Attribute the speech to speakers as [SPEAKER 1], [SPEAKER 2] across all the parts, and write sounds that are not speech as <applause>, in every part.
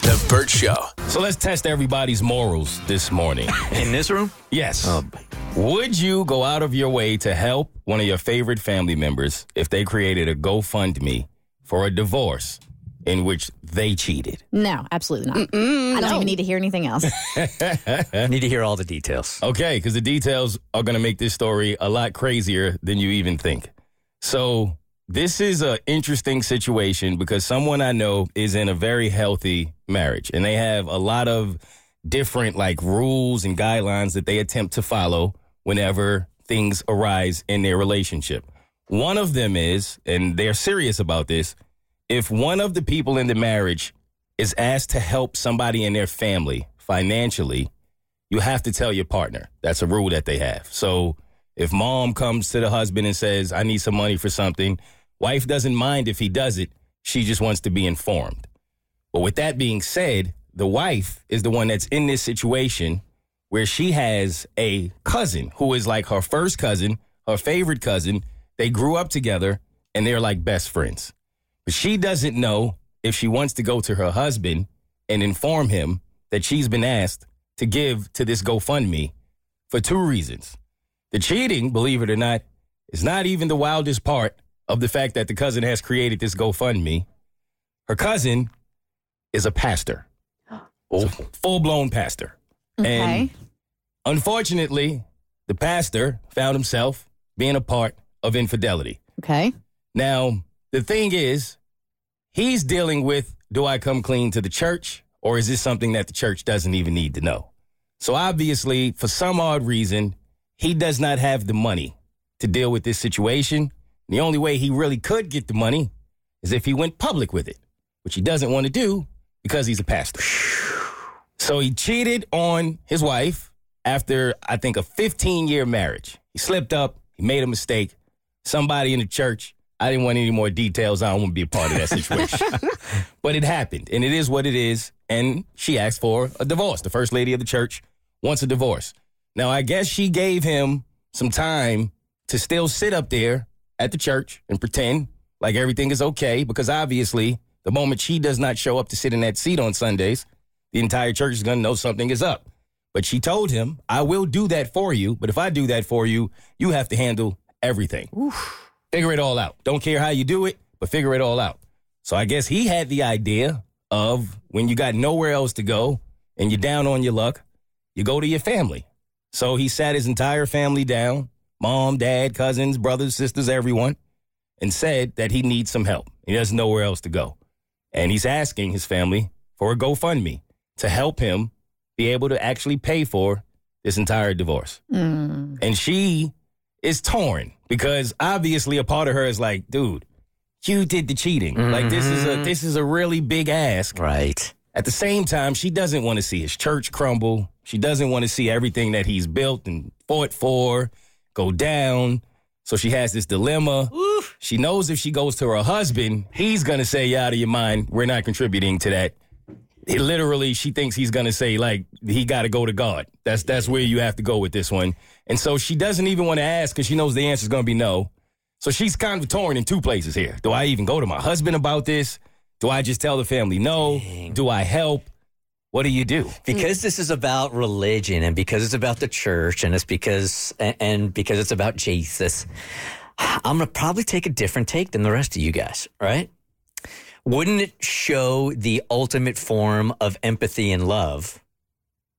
[SPEAKER 1] The Burt Show.
[SPEAKER 2] So let's test everybody's morals this morning. <laughs>
[SPEAKER 3] In this room?
[SPEAKER 2] Yes.
[SPEAKER 3] Oh,
[SPEAKER 2] Would you go out of your way to help one of your favorite family members if they created a GoFundMe for a divorce in which they cheated?
[SPEAKER 4] No, absolutely not. I don't even need to hear anything else.
[SPEAKER 3] I <laughs> need to hear all the details.
[SPEAKER 2] Okay, because the details are going to make this story a lot crazier than you even think. So, this is an interesting situation because someone I know is in a very healthy marriage and they have a lot of different like rules and guidelines that they attempt to follow whenever things arise in their relationship. One of them is, and they're serious about this, if one of the people in the marriage is asked to help somebody in their family financially, you have to tell your partner. That's a rule that they have. So if mom comes to the husband and says, I need some money for something, wife doesn't mind if he does it. She just wants to be informed. But with that being said, the wife is the one that's in this situation where she has a cousin who is like her first cousin, her favorite cousin. They grew up together and they're like best friends. But she doesn't know if she wants to go to her husband and inform him that she's been asked to give to this GoFundMe for two reasons. The cheating, believe it or not, is not even the wildest part of the fact that the cousin has created this GoFundMe. Her cousin is a pastor,
[SPEAKER 3] Oh,
[SPEAKER 2] full blown pastor.
[SPEAKER 4] Okay.
[SPEAKER 2] And unfortunately, the pastor found himself being a part of infidelity.
[SPEAKER 4] Okay.
[SPEAKER 2] Now, the thing is, he's dealing with do I come clean to the church or is this something that the church doesn't even need to know? So obviously, for some odd reason, he does not have the money to deal with this situation. The only way he really could get the money is if he went public with it, which he doesn't want to do because he's a pastor. So he cheated on his wife after, I think, a 15 year marriage. He slipped up, he made a mistake. Somebody in the church, I didn't want any more details. I don't want to be a part of that situation. <laughs> but it happened, and it is what it is. And she asked for a divorce. The first lady of the church wants a divorce. Now, I guess she gave him some time to still sit up there at the church and pretend like everything is okay because obviously, the moment she does not show up to sit in that seat on Sundays, the entire church is going to know something is up. But she told him, I will do that for you. But if I do that for you, you have to handle everything. Figure it all out. Don't care how you do it, but figure it all out. So I guess he had the idea of when you got nowhere else to go and you're down on your luck, you go to your family. So he sat his entire family down mom, dad, cousins, brothers, sisters, everyone and said that he needs some help. He doesn't know where else to go. And he's asking his family for a GoFundMe to help him be able to actually pay for this entire divorce. Mm. And she is torn because obviously a part of her is like, dude, you did the cheating. Like this is a mm-hmm. this is a really big ask.
[SPEAKER 3] right.
[SPEAKER 2] At the same time, she doesn't want to see his church crumble. She doesn't want to see everything that he's built and fought for go down. So she has this dilemma. She knows if she goes to her husband, he's going to say, "You out of your mind. We're not contributing to that. It literally, she thinks he's going to say, like, he got to go to God. That's, that's where you have to go with this one. And so she doesn't even want to ask because she knows the answer is going to be no. So she's kind of torn in two places here. Do I even go to my husband about this? Do I just tell the family no? Do I help? What do you do?
[SPEAKER 3] Because this is about religion and because it's about the church and it's because and- and because it's about Jesus. I'm going to probably take a different take than the rest of you guys, right? Wouldn't it show the ultimate form of empathy and love,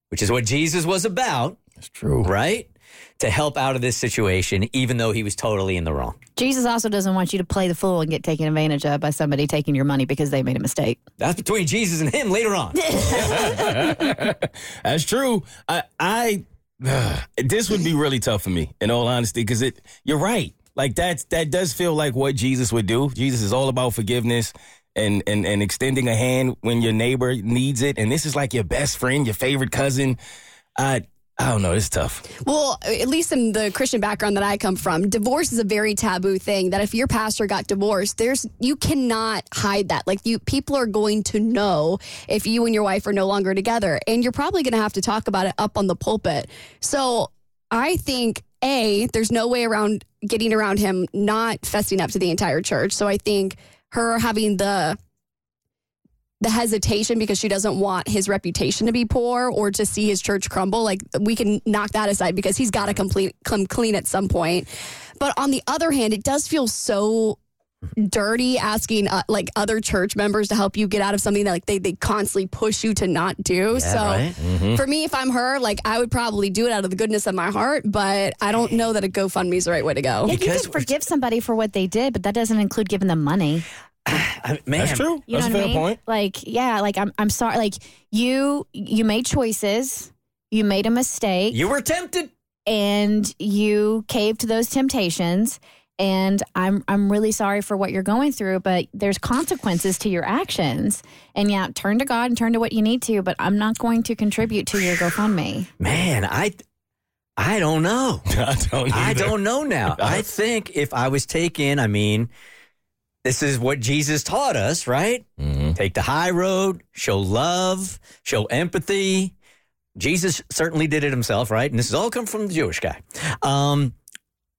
[SPEAKER 3] which is what Jesus was about,
[SPEAKER 2] It's true.
[SPEAKER 3] right? To help out of this situation, even though he was totally in the wrong.
[SPEAKER 4] Jesus also doesn't want you to play the fool and get taken advantage of by somebody taking your money because they made a mistake.
[SPEAKER 3] That's between Jesus and him later on. <laughs> <laughs>
[SPEAKER 2] That's true. I, I <sighs> this would be really tough for me, in all honesty, because it. You're right. Like that's that does feel like what Jesus would do. Jesus is all about forgiveness and and and extending a hand when your neighbor needs it. And this is like your best friend, your favorite cousin. I Oh, I don't know. It's tough.
[SPEAKER 1] Well, at least in the Christian background that I come from, divorce is a very taboo thing. That if your pastor got divorced, there's you cannot hide that. Like you, people are going to know if you and your wife are no longer together, and you're probably going to have to talk about it up on the pulpit. So I think a there's no way around getting around him not fessing up to the entire church. So I think her having the the hesitation because she doesn't want his reputation to be poor or to see his church crumble. Like we can knock that aside because he's got to complete come clean at some point. But on the other hand, it does feel so dirty asking uh, like other church members to help you get out of something that like they, they constantly push you to not do. so
[SPEAKER 3] right?
[SPEAKER 1] for me, if I'm her, like I would probably do it out of the goodness of my heart, but I don't know that a GoFundMe is the right way to go.
[SPEAKER 4] Yeah, you
[SPEAKER 3] Because
[SPEAKER 4] can forgive somebody for what they did, but that doesn't include giving them money. <sighs>
[SPEAKER 3] I- man,
[SPEAKER 2] That's true.
[SPEAKER 4] You
[SPEAKER 2] That's
[SPEAKER 4] know
[SPEAKER 2] a
[SPEAKER 4] what
[SPEAKER 2] fair
[SPEAKER 4] I mean?
[SPEAKER 2] point.
[SPEAKER 4] Like, yeah, like I'm I'm sorry. Like you you made choices, you made a mistake,
[SPEAKER 3] You were tempted.
[SPEAKER 4] and you caved to those temptations. And I'm I'm really sorry for what you're going through, but there's consequences to your actions. And yeah, turn to God and turn to what you need to, but I'm not going to contribute to your GoFundMe.
[SPEAKER 3] Man, I I don't know. <laughs>
[SPEAKER 2] I don't.
[SPEAKER 3] I don't know now. <laughs> I think if I was taken, I mean, this is what Jesus taught us, right?
[SPEAKER 2] Mhm.
[SPEAKER 3] Take the high road, show love, show empathy. Jesus certainly did it himself, right? And this has all come from the Jewish guy. Um,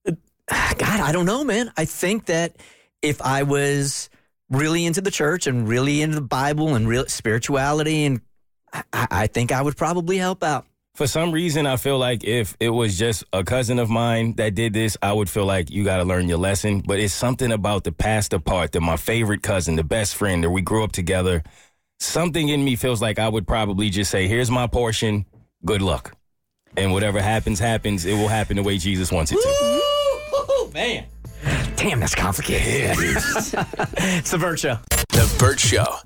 [SPEAKER 3] God, I don't know, man. I think that if I was really into the church and really into the Bible and real spirituality, and I, I think I would probably help out.
[SPEAKER 2] For some reason, I feel like if it was just a cousin of mine that did this, I would feel like you got to learn your lesson. But it's something about the pastor part that my favorite cousin, the best friend, that we grew up together. Something in me feels like I would probably just say, "Here's my portion. Good luck." And whatever happens, happens. It will happen the way Jesus wants it to.
[SPEAKER 3] Ooh, man. Damn, that's complicated. <laughs> it's the Burt Show.
[SPEAKER 5] The Burt Show.